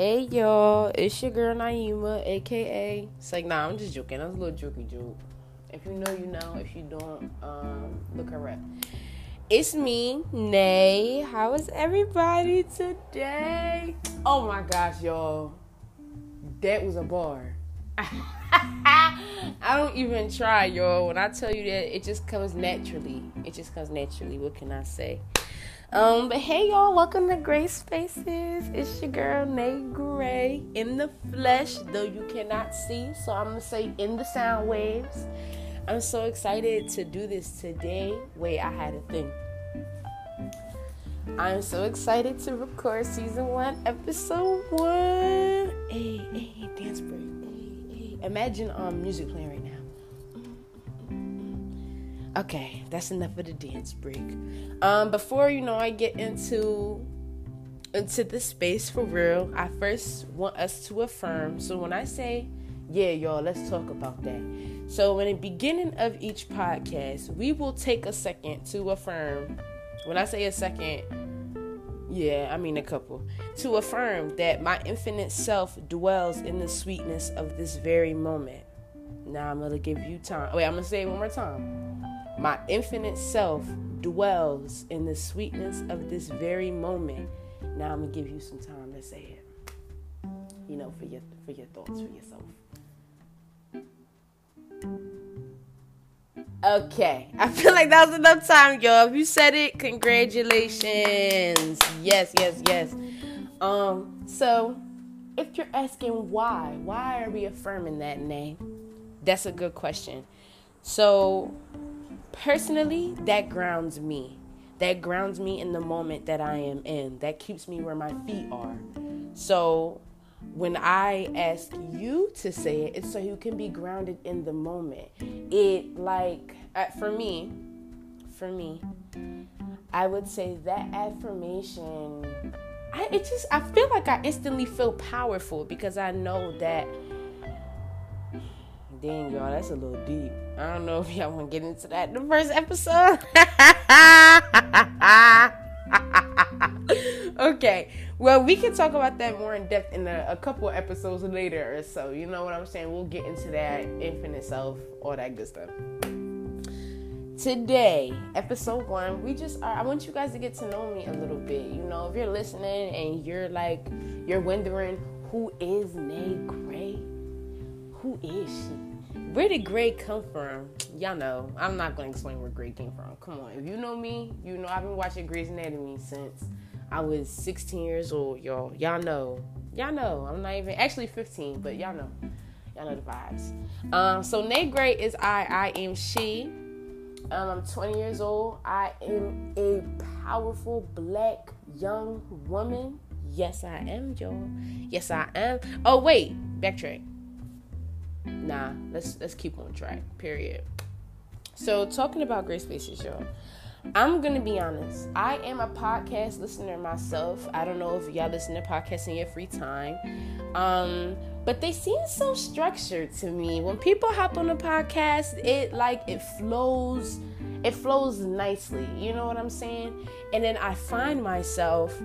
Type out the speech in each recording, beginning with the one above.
Hey y'all, it's your girl Naima, aka. It's like, nah, I'm just joking. That's a little jokey joke. If you know, you know. If you don't, um, look her up. It's me, Nay. How is everybody today? Oh my gosh, y'all. That was a bar. I don't even try, y'all. When I tell you that, it just comes naturally. It just comes naturally. What can I say? Um, but hey y'all, welcome to Gray Spaces. It's your girl Nay Gray in the flesh, though you cannot see. So I'm gonna say in the sound waves. I'm so excited to do this today. Wait, I had a thing. I'm so excited to record season one, episode one. Hey, hey, dance break. Hey, hey. Imagine um music playing right now. Okay, that's enough of the dance break. Um, before you know, I get into into the space for real. I first want us to affirm. So when I say, yeah, y'all, let's talk about that. So in the beginning of each podcast, we will take a second to affirm. When I say a second, yeah, I mean a couple. To affirm that my infinite self dwells in the sweetness of this very moment. Now I'm gonna give you time. Wait, I'm gonna say it one more time. My infinite self dwells in the sweetness of this very moment. Now I'm gonna give you some time to say it. You know, for your for your thoughts for yourself. Okay, I feel like that was enough time, y'all. If you said it, congratulations. Yes, yes, yes. Um, so if you're asking why, why are we affirming that name? That's a good question. So personally, that grounds me. That grounds me in the moment that I am in. That keeps me where my feet are. So when I ask you to say it, it's so you can be grounded in the moment. It like uh, for me, for me, I would say that affirmation. I it just I feel like I instantly feel powerful because I know that. Dang y'all, that's a little deep. I don't know if y'all want to get into that in the first episode. okay. Well, we can talk about that more in depth in a, a, couple episodes later or so. You know what I'm saying? We'll get into that infinite self, all that good stuff. Today, episode one, we just are. I want you guys to get to know me a little bit. You know, if you're listening and you're like, you're wondering who is Nay Gray? Who is she? Where did Gray come from? Y'all know. I'm not to explain where Gray came from. Come on. If you know me, you know I've been watching Grey's Anatomy since I was 16 years old, y'all. Y'all know. Y'all know. I'm not even actually 15, but y'all know. Y'all know the vibes. Um, so Nay Gray is I. I am she. Um, I'm 20 years old. I am a powerful black young woman. Yes, I am, y'all. Yes, I am. Oh wait, backtrack. Nah, let's let's keep on track. Period. So talking about Gray Spaces, y'all. I'm gonna be honest. I am a podcast listener myself. I don't know if y'all listen to podcasts in your free time, um, but they seem so structured to me. When people hop on a podcast, it like it flows. It flows nicely. You know what I'm saying? And then I find myself.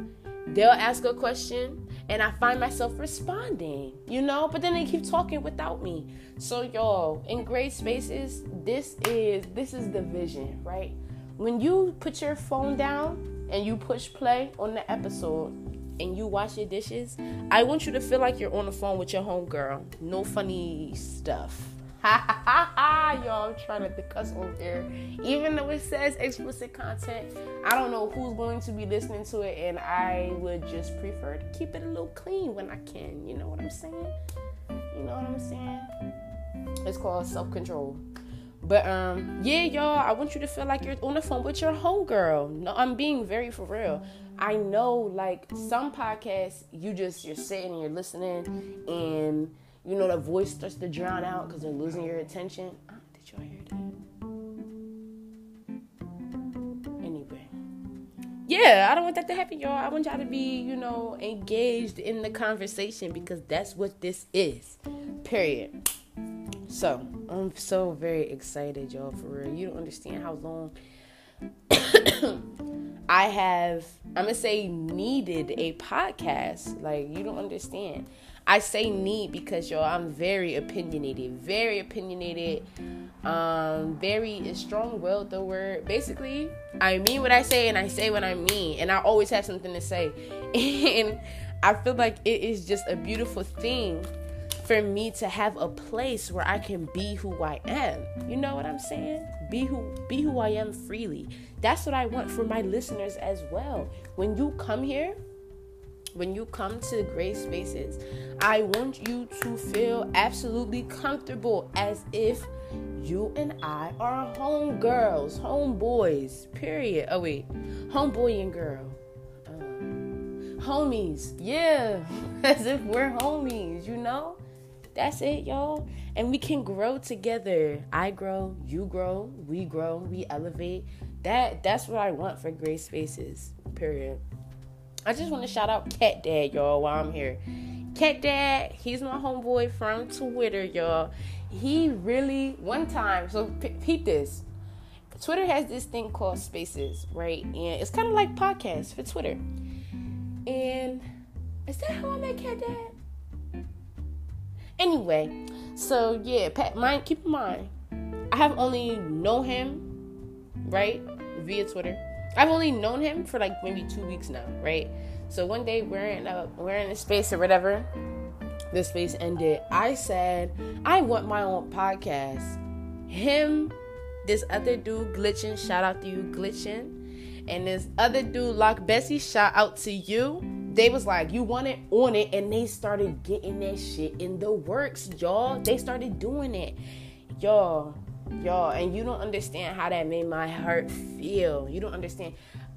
They'll ask a question, and I find myself responding. You know, but then they keep talking without me. So y'all, in Gray Spaces, this is this is the vision, right? when you put your phone down and you push play on the episode and you wash your dishes, I want you to feel like you're on the phone with your homegirl. No funny stuff. Y'all trying to cuss on here. Even though it says explicit content, I don't know who's going to be listening to it, and I would just prefer to keep it a little clean when I can. You know what I'm saying? You know what I'm saying? It's called self control. But um, yeah, y'all, I want you to feel like you're on the phone with your homegirl. No, I'm being very for real. I know, like some podcasts, you just you're sitting and you're listening, and you know the voice starts to drown out because they're losing your attention. Oh, did y'all hear that? Anyway, yeah, I don't want that to happen, y'all. I want y'all to be, you know, engaged in the conversation because that's what this is. Period. So I'm so very excited, y'all, for real. You don't understand how long I have I'm gonna say needed a podcast. Like you don't understand. I say need because yo, I'm very opinionated, very opinionated, um, very strong-willed. The word basically, I mean what I say and I say what I mean, and I always have something to say, and I feel like it is just a beautiful thing for me to have a place where I can be who I am. You know what I'm saying? Be who be who I am freely. That's what I want for my listeners as well. When you come here, when you come to Gray Spaces, I want you to feel absolutely comfortable as if you and I are home girls, home boys, period. Oh, wait, homeboy and girl. Uh, homies, yeah, as if we're homies, you know? That's it, y'all. And we can grow together. I grow, you grow, we grow, we elevate. That that's what I want for gray Spaces. Period. I just want to shout out Cat Dad, y'all, while I'm here. Cat Dad, he's my homeboy from Twitter, y'all. He really, one time, so peep this. Twitter has this thing called Spaces, right? And it's kind of like podcasts for Twitter. And is that how I met Cat Dad? Anyway, so yeah, Pat, mind, keep in mind, I have only known him, right, via Twitter I've only known him for like maybe two weeks now, right? So one day we're in a we're in a space or whatever. This space ended. I said I want my own podcast. Him, this other dude glitching. Shout out to you, glitching. And this other dude, Lock Bessie. Shout out to you. They was like, you want it on it, and they started getting that shit in the works, y'all. They started doing it, y'all y'all and you don't understand how that made my heart feel. You don't understand.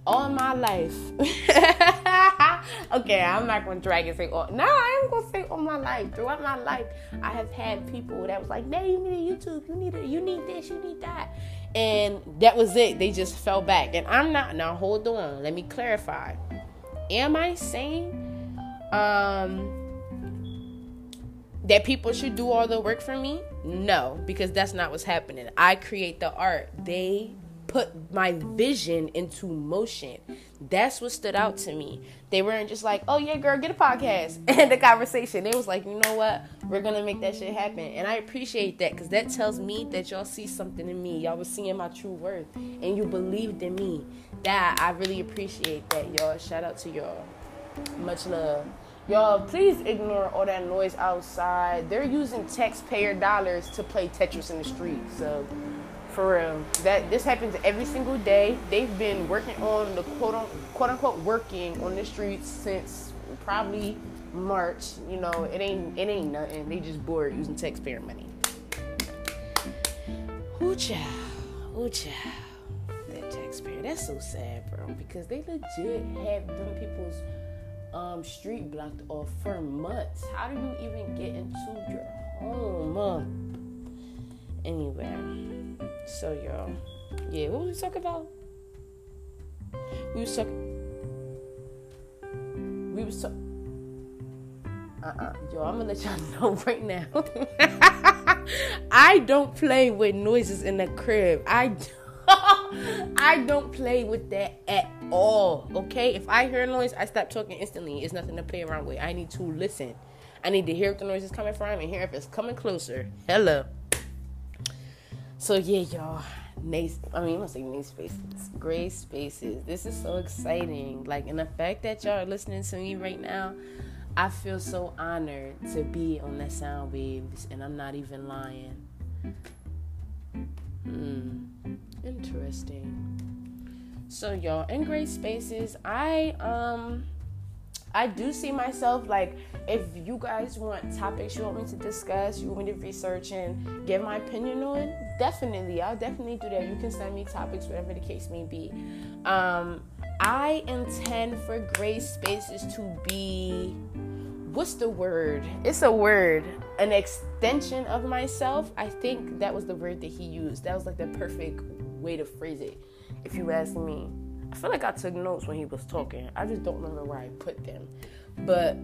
All my life. Okay i'm not gonna drag and say all no i am gonna say all my life. Throughout my life i have had people that was like no you need a youtube. You need a, you need this you need that. And that was it. They just fell back. And i'm not now hold on. Let me clarify. Am i saying um that people should do all the work for me no, because that's not what's happening. I create the art. They put my vision into motion. That's what stood out to me. They weren't just like, oh yeah, girl, get a podcast and the conversation. They was like, you know what? We're gonna make that shit happen. And I appreciate that because that tells me that y'all see something in me. Y'all was seeing my true worth and you believed in me. That I really appreciate that, y'all. Shout out to y'all. Much love. Y'all, please ignore all that noise outside. They're using taxpayer dollars to play Tetris in the street. So, for real, that this happens every single day. They've been working on the quote unquote, unquote working on the streets since probably March. You know, it ain't it ain't nothing. They just bored using taxpayer money. Ooh child. That taxpayer. That's so sad, bro. Because they legit have them people's um, street blocked off for months. How do you even get into your home? Anyway, so y'all, yeah, what was we talking about? We was talking. We was talking. Uh-uh. Yo, I'm gonna let y'all know right now. I don't play with noises in the crib. I I don't play with that at all. Okay, if I hear a noise, I stop talking instantly. It's nothing to play around with. I need to listen. I need to hear if the noise is coming from and hear if it's coming closer. Hello. So yeah, y'all. Nice. I mean, I'm gonna say nice spaces, gray spaces. This is so exciting. Like, and the fact that y'all are listening to me right now, I feel so honored to be on that sound waves, and I'm not even lying. Hmm. Interesting. So y'all, in gray spaces, I um I do see myself like if you guys want topics you want me to discuss, you want me to research and give my opinion on, definitely, I'll definitely do that. You can send me topics, whatever the case may be. Um, I intend for gray spaces to be what's the word? It's a word, an extension of myself. I think that was the word that he used. That was like the perfect way to phrase it if you ask me. I feel like I took notes when he was talking. I just don't remember where I put them. But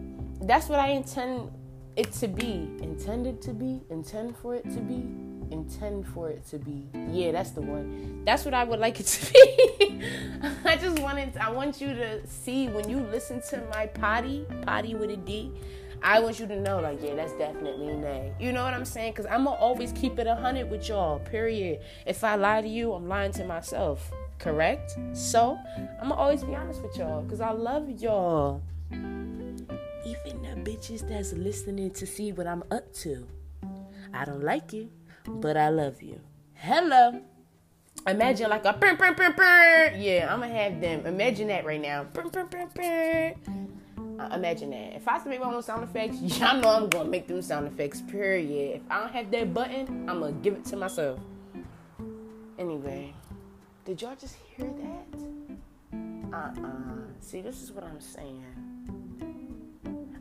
that's what I intend it to be. Intended to be. Intend for it to be. Intend for it to be. Yeah, that's the one. That's what I would like it to be. I just wanted I want you to see when you listen to my potty, potty with a D, I want you to know, like, yeah, that's definitely nay. You know what I'm saying? Because I'm going to always keep it 100 with y'all, period. If I lie to you, I'm lying to myself, correct? So, I'm going to always be honest with y'all because I love y'all. Even the bitches that's listening to see what I'm up to. I don't like you, but I love you. Hello. Imagine like a burn, burn, burn. Yeah, I'm gonna have them. Imagine that right now. Burn, burn, burn. Uh, imagine that. If I have to make my own sound effects, y'all know I'm gonna make them sound effects. Period. If I don't have that button, I'm gonna give it to myself. Anyway, did y'all just hear that? Uh-uh. See, this is what I'm saying.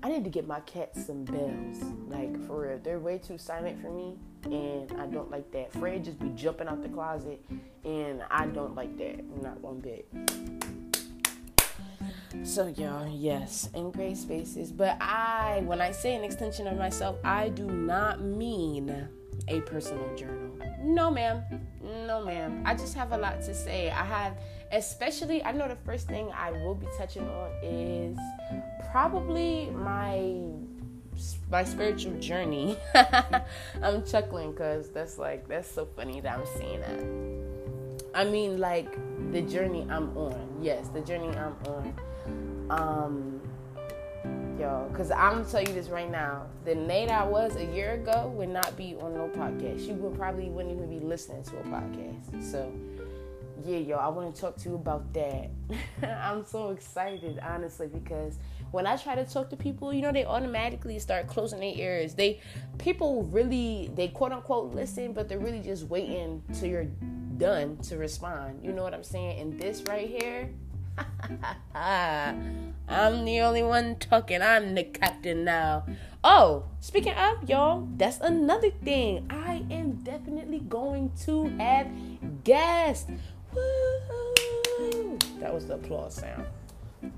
I need to get my cats some bells. Like for real, they're way too silent for me, and I don't like that. Fred just be jumping out the closet, and I don't like that. Not one bit. So, y'all, yes, in gray spaces. But I, when I say an extension of myself, I do not mean a personal journal. No, ma'am. No, ma'am. I just have a lot to say. I have, especially, I know the first thing I will be touching on is probably my my spiritual journey. I'm chuckling because that's like that's so funny that I'm seeing that. I mean, like the journey I'm on. Yes, the journey I'm on um, yo, because I'm gonna tell you this right now. The Nate I was a year ago would not be on no podcast. She would probably wouldn't even be listening to a podcast. So, yeah, yo, I want to talk to you about that. I'm so excited, honestly, because when I try to talk to people, you know, they automatically start closing their ears. They people really they quote unquote listen, but they're really just waiting till you're done to respond. You know what I'm saying? And this right here I'm the only one talking. I'm the captain now. Oh, speaking of, y'all, that's another thing. I am definitely going to have guests. That was the applause sound.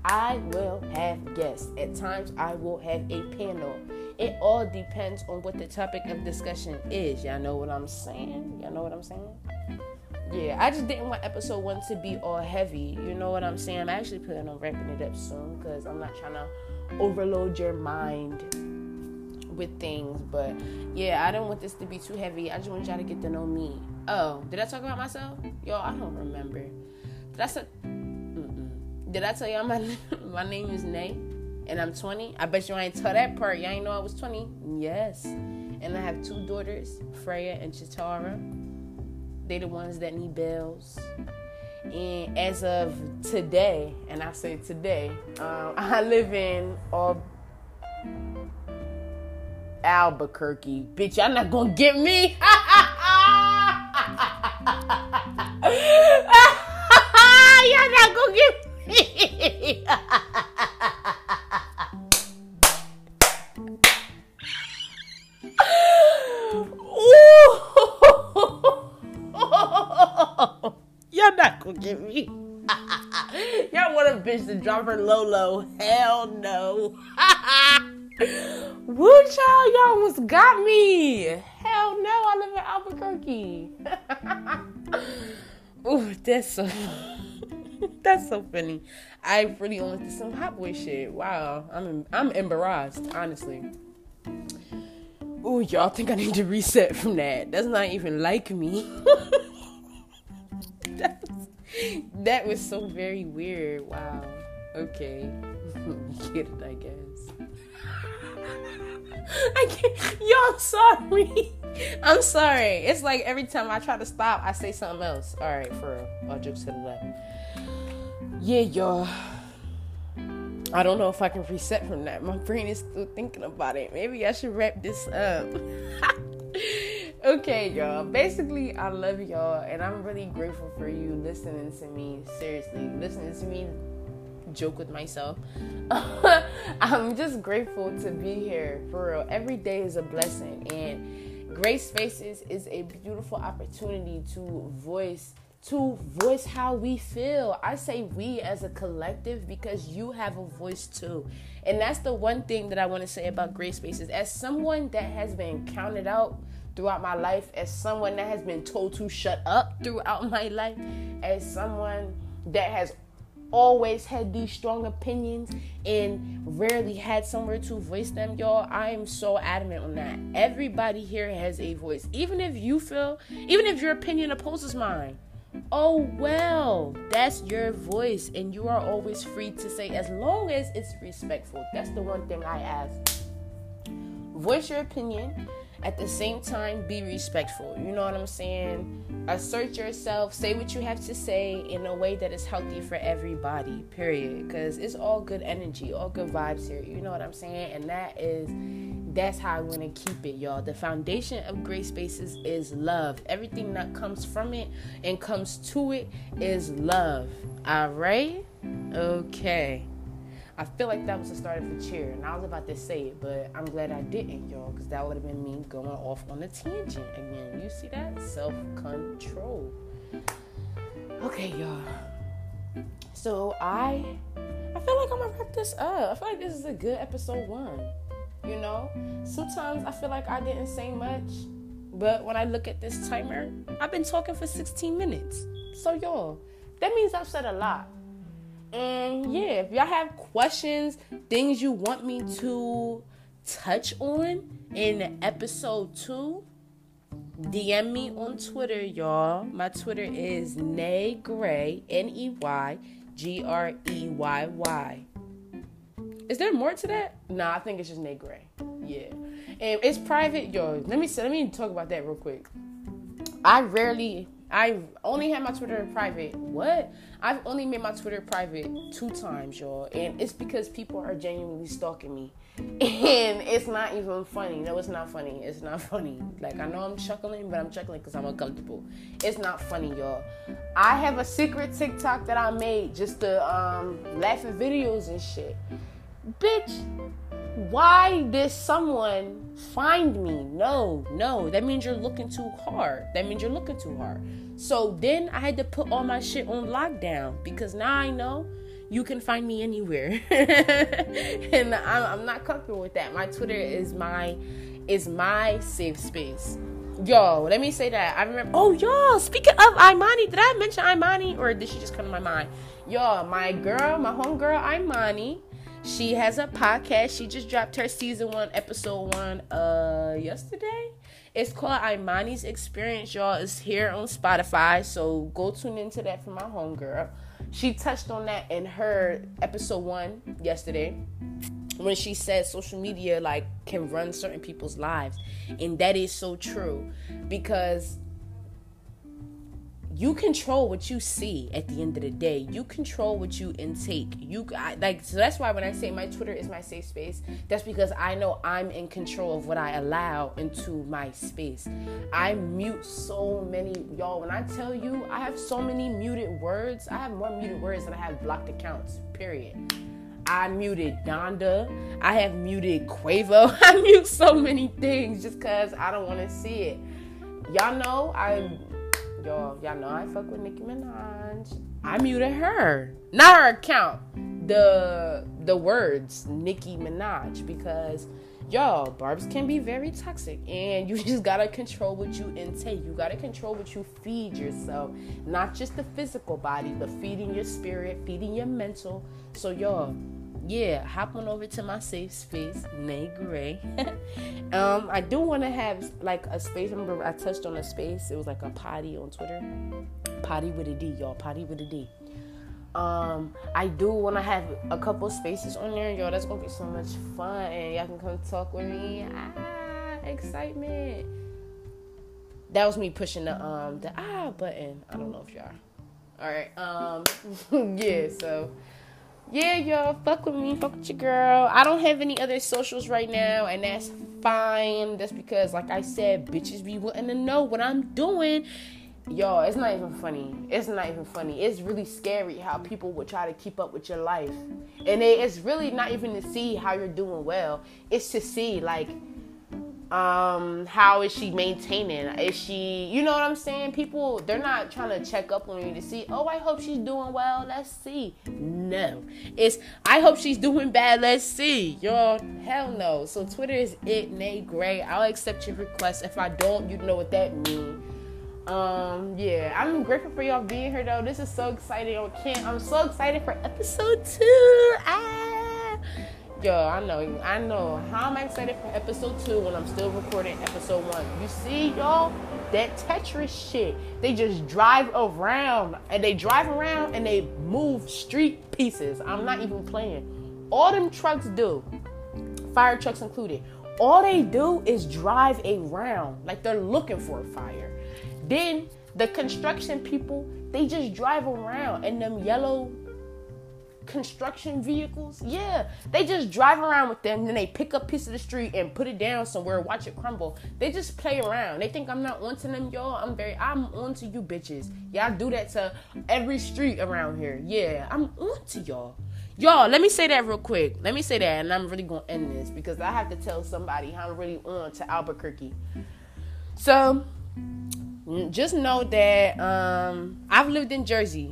I will have guests. At times, I will have a panel. It all depends on what the topic of discussion is. Y'all know what I'm saying? Y'all know what I'm saying? yeah, I just didn't want episode one to be all heavy. You know what I'm saying? I'm actually planning on wrapping it up soon because I'm not trying to overload your mind with things. But yeah, I don't want this to be too heavy. I just want y'all to get to know me. Oh, did I talk about myself? Yo, I don't remember. Did I say? Did I tell y'all my my name is Nay and I'm 20? I bet you I ain't tell that part. Y'all ain't know I was 20. Yes, and I have two daughters, Freya and Chitara they the ones that need bells. And as of today, and I say today, um, I live in Al- Albuquerque. Bitch, y'all not gonna get me. y'all not gonna get me. forgive me. Y'all want a bitch to drop her low low? Hell no. Woo child, y'all almost got me. No, I live in Albuquerque. Ooh, that's so that's so funny. I really only did some hot boy shit. Wow, I'm I'm embarrassed, honestly. Ooh, y'all think I need to reset from that? That's not even like me. that was so very weird. Wow. Okay. Get it, I guess. I can't. I'm sorry. I'm sorry. It's like every time I try to stop, I say something else. All right, for. All jokes to the left. Yeah, y'all. I don't know if I can reset from that. My brain is still thinking about it. Maybe I should wrap this up. okay, y'all. Basically, I love y'all, and I'm really grateful for you listening to me. Seriously, listening to me joke with myself. I'm just grateful to be here for real. Every day is a blessing, and Gray Spaces is a beautiful opportunity to voice to voice how we feel. I say we as a collective because you have a voice too. And that's the one thing that I want to say about Gray Spaces. As someone that has been counted out throughout my life, as someone that has been told to shut up throughout my life, as someone that has always had these strong opinions and rarely had somewhere to voice them, y'all. I am so adamant on that. Everybody here has a voice. Even if you feel, even if your opinion opposes mine. Oh well, that's your voice, and you are always free to say as long as it's respectful. That's the one thing I ask. Voice your opinion at the same time be respectful. You know what i'm saying? Assert yourself. Say what you have to say in a way that is healthy for everybody period. Because it's all good energy all good vibes here. You know what i'm saying? And that is that's how i want to keep it y'all. The foundation of gray spaces is love. Everything that comes from it and comes to it is love. All right? Okay I feel like that was the start of the chair, and I was about to say it, but I'm glad I didn't, y'all, because that would have been me going off on a tangent again. You see that? Self control. Okay, y'all. So I, I feel like I'm gonna wrap this up. I feel like this is a good episode one. You know, sometimes I feel like I didn't say much, but when I look at this timer, I've been talking for 16 minutes. So y'all, that means I've said a lot. And yeah, if y'all have questions, things you want me to touch on in episode two, DM me on Twitter, y'all. My Twitter is Nay Gray, N E Y G R E Y Y. Is there more to that? Nah, I think it's just Nay Gray. Yeah, and it's private, yo. Let me let me talk about that real quick. I rarely I only had my Twitter private. What? I've only made my Twitter private two times, y'all. And it's because people are genuinely stalking me. And it's not even funny. No, it's not funny. It's not funny. Like, I know I'm chuckling, but I'm chuckling because I'm uncomfortable. It's not funny, y'all. I have a secret TikTok that I made just to um, laugh at videos and shit. Bitch, why did someone find me? No, no. That means you're looking too hard. That means you're looking too hard. So then I had to put all my shit on lockdown because now I know you can find me anywhere. and I'm, I'm not comfortable with that. My Twitter is my is my safe space. Yo, let me say that. I remember. Oh, y'all. Speaking of Imani, did I mention Imani or did she just come to my mind? Yo, my girl, my homegirl Imani she has a podcast. She just dropped her season one, episode one, uh, yesterday. It's called Imani's Experience, y'all. It's here on Spotify, so go tune into that for my homegirl. She touched on that in her episode one yesterday when she said social media like can run certain people's lives and that is so true because you control what you see at the end of the day. You control what you intake. You I, like so that's why when I say my Twitter is my safe space, that's because I know I'm in control of what I allow into my space. I mute so many y'all. When I tell you I have so many muted words, I have more muted words than I have blocked accounts. Period. I muted Donda. I have muted Quavo. I mute so many things just because I don't want to see it. Y'all know I y'all, y'all know I fuck with Nicki Minaj. I muted her, not her account. The the words Nicki Minaj because y'all barbs can be very toxic and you just gotta control what you intake you gotta control what you feed yourself not just the physical body but feeding your spirit feeding your mental so y'all yeah, hop on over to my safe space, Nay Gray. um, I do want to have like a space. Remember, I touched on a space. It was like a potty on Twitter. Potty with a D, y'all. Potty with a D. Um, I do want to have a couple spaces on there, y'all. That's gonna be so much fun, and y'all can come talk with me. Ah, excitement. That was me pushing the um the ah button. I don't know if y'all. All right. Um. yeah. So yeah, y'all, fuck with me, fuck with your girl. I don't have any other socials right now, and that's fine. That's because, like I said, bitches be wanting to know what I'm doing. Y'all, it's not even funny. It's not even funny. It's really scary how people would try to keep up with your life. And it's really not even to see how you're doing well. It's to see, like, um how is she maintaining? Is she you know what i'm saying? People they're not trying to check up on you to see oh i hope she's doing well. Let's see. No. It's i hope she's doing bad. Let's see. Y'all hell no. So twitter is it nay gray. I'll accept your request. If i don't you know what that means um yeah. I'm grateful for y'all being here though. This is so exciting. On camp i'm so excited for episode two. Ah Yo, I know, I know. How am I excited for episode two when I'm still recording episode one? You see, y'all, that Tetris shit. They just drive around and they drive around and they move street pieces. I'm not even playing. All them trucks do, fire trucks included, all they do is drive around like they're looking for a fire. Then the construction people, they just drive around and them yellow construction vehicles. Yeah, they just drive around with them, then they pick up piece of the street and put it down somewhere, watch it crumble. They just play around. They think I'm not onto them, y'all. I'm very, I'm onto you bitches. Y'all do that to every street around here. Yeah, I'm onto y'all. Y'all, let me say that real quick. Let me say that, and I'm really gonna end this because I have to tell somebody how I'm really on to Albuquerque. So, just know that um, I've lived in Jersey.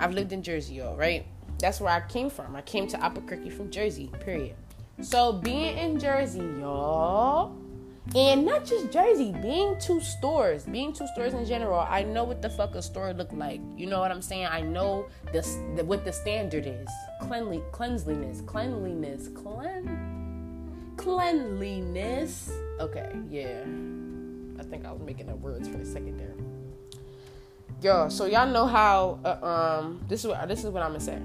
I've lived in Jersey, y'all, right? That's where I came from. I came to Albuquerque from Jersey, period. So being in Jersey, y'all, and not just Jersey, being two stores, being two stores in general, I know what the fuck a store look like. You know what I'm saying? I know the, what the standard is. Cleanly, cleanliness, cleanliness, clean, cleanliness. Okay, yeah. I think I was making up words for a second there. Yo, so y'all know how uh, um this is what this is what I'm gonna say.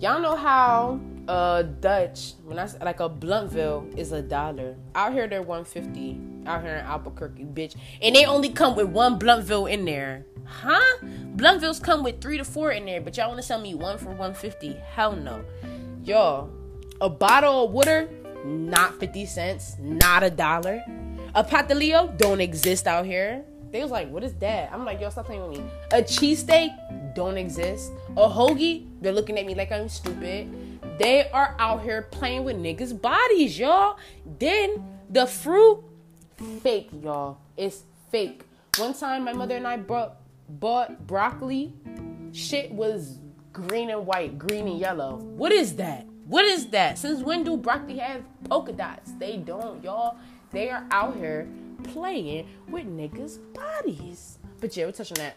Y'all know how a Dutch when I like a Bluntville is a dollar. Out here they're 150. Out here in Albuquerque, bitch. And they only come with one Bluntville in there. Huh? Bluntvilles come with three to four in there, but y'all wanna sell me one for 150. Hell no. Y'all, a bottle of water, not 50 cents, not a dollar. A patilio don't exist out here. They was like, what is that? I'm like, yo, stop playing with me. A cheesesteak don't exist. A hoagie, they're looking at me like I'm stupid. They are out here playing with niggas' bodies, y'all. Then the fruit, fake, y'all. It's fake. One time my mother and I brought bought broccoli. Shit was green and white, green and yellow. What is that? What is that? Since when do broccoli have polka dots? They don't, y'all. They are out here playing with niggas' bodies. But yeah, we'll touch on that.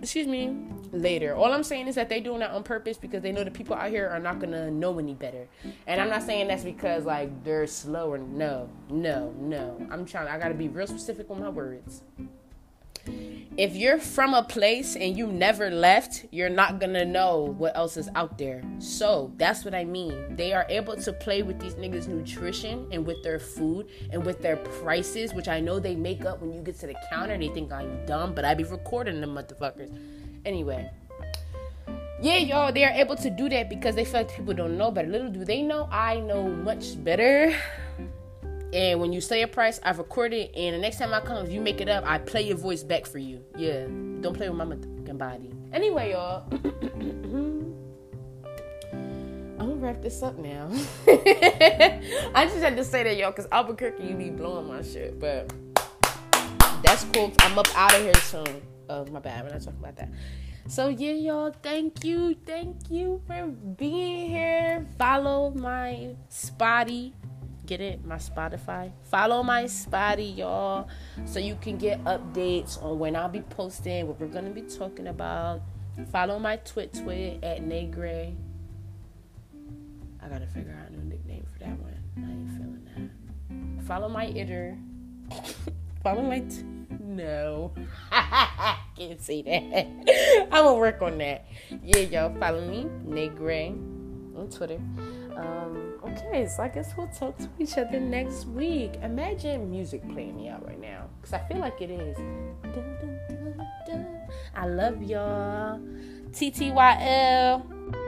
Excuse me. Later. All I'm saying is that they doing that on purpose because they know the people out here are not gonna know any better. And I'm not saying that's because like they're slower. No, no, no. I'm trying. I gotta be real specific with my words if you're from a place and you never left, you're not gonna know what else is out there. So that's what I mean. They are able to play with these niggas' nutrition and with their food and with their prices, which I know they make up when you get to the counter. They think I'm dumb, but I be recording them motherfuckers. Anyway. Yeah, y'all, they are able to do that because they feel like people don't know better. Little do they know, I know much better. And when you say a price, I record it, And the next time I come, if you make it up, I play your voice back for you. Yeah. Don't play with my fucking body. Anyway, y'all. I'm gonna wrap this up now. I just had to say that, y'all, because Albuquerque, you be blowing my shit. But that's cool. I'm up out of here soon. Oh, my bad. We're not talking about that. So yeah, y'all, thank you, thank you for being here. Follow my spotty get it? My Spotify. Follow my Spotty, y'all, so you can get updates on when I'll be posting, what we're gonna be talking about. Follow my twit twit at Nay Gray. I gotta figure out a new nickname for that one. I ain't feeling that. Follow my itter. Follow my t- no. Can't say that. I'm gonna work on that. Yeah, y'all follow me, Nay Gray, on Twitter. Um, okay, so I guess we'll talk to each other next week. Imagine music playing me out right now, because I feel like it is. Dun, dun, dun, I love y'all. TTYL.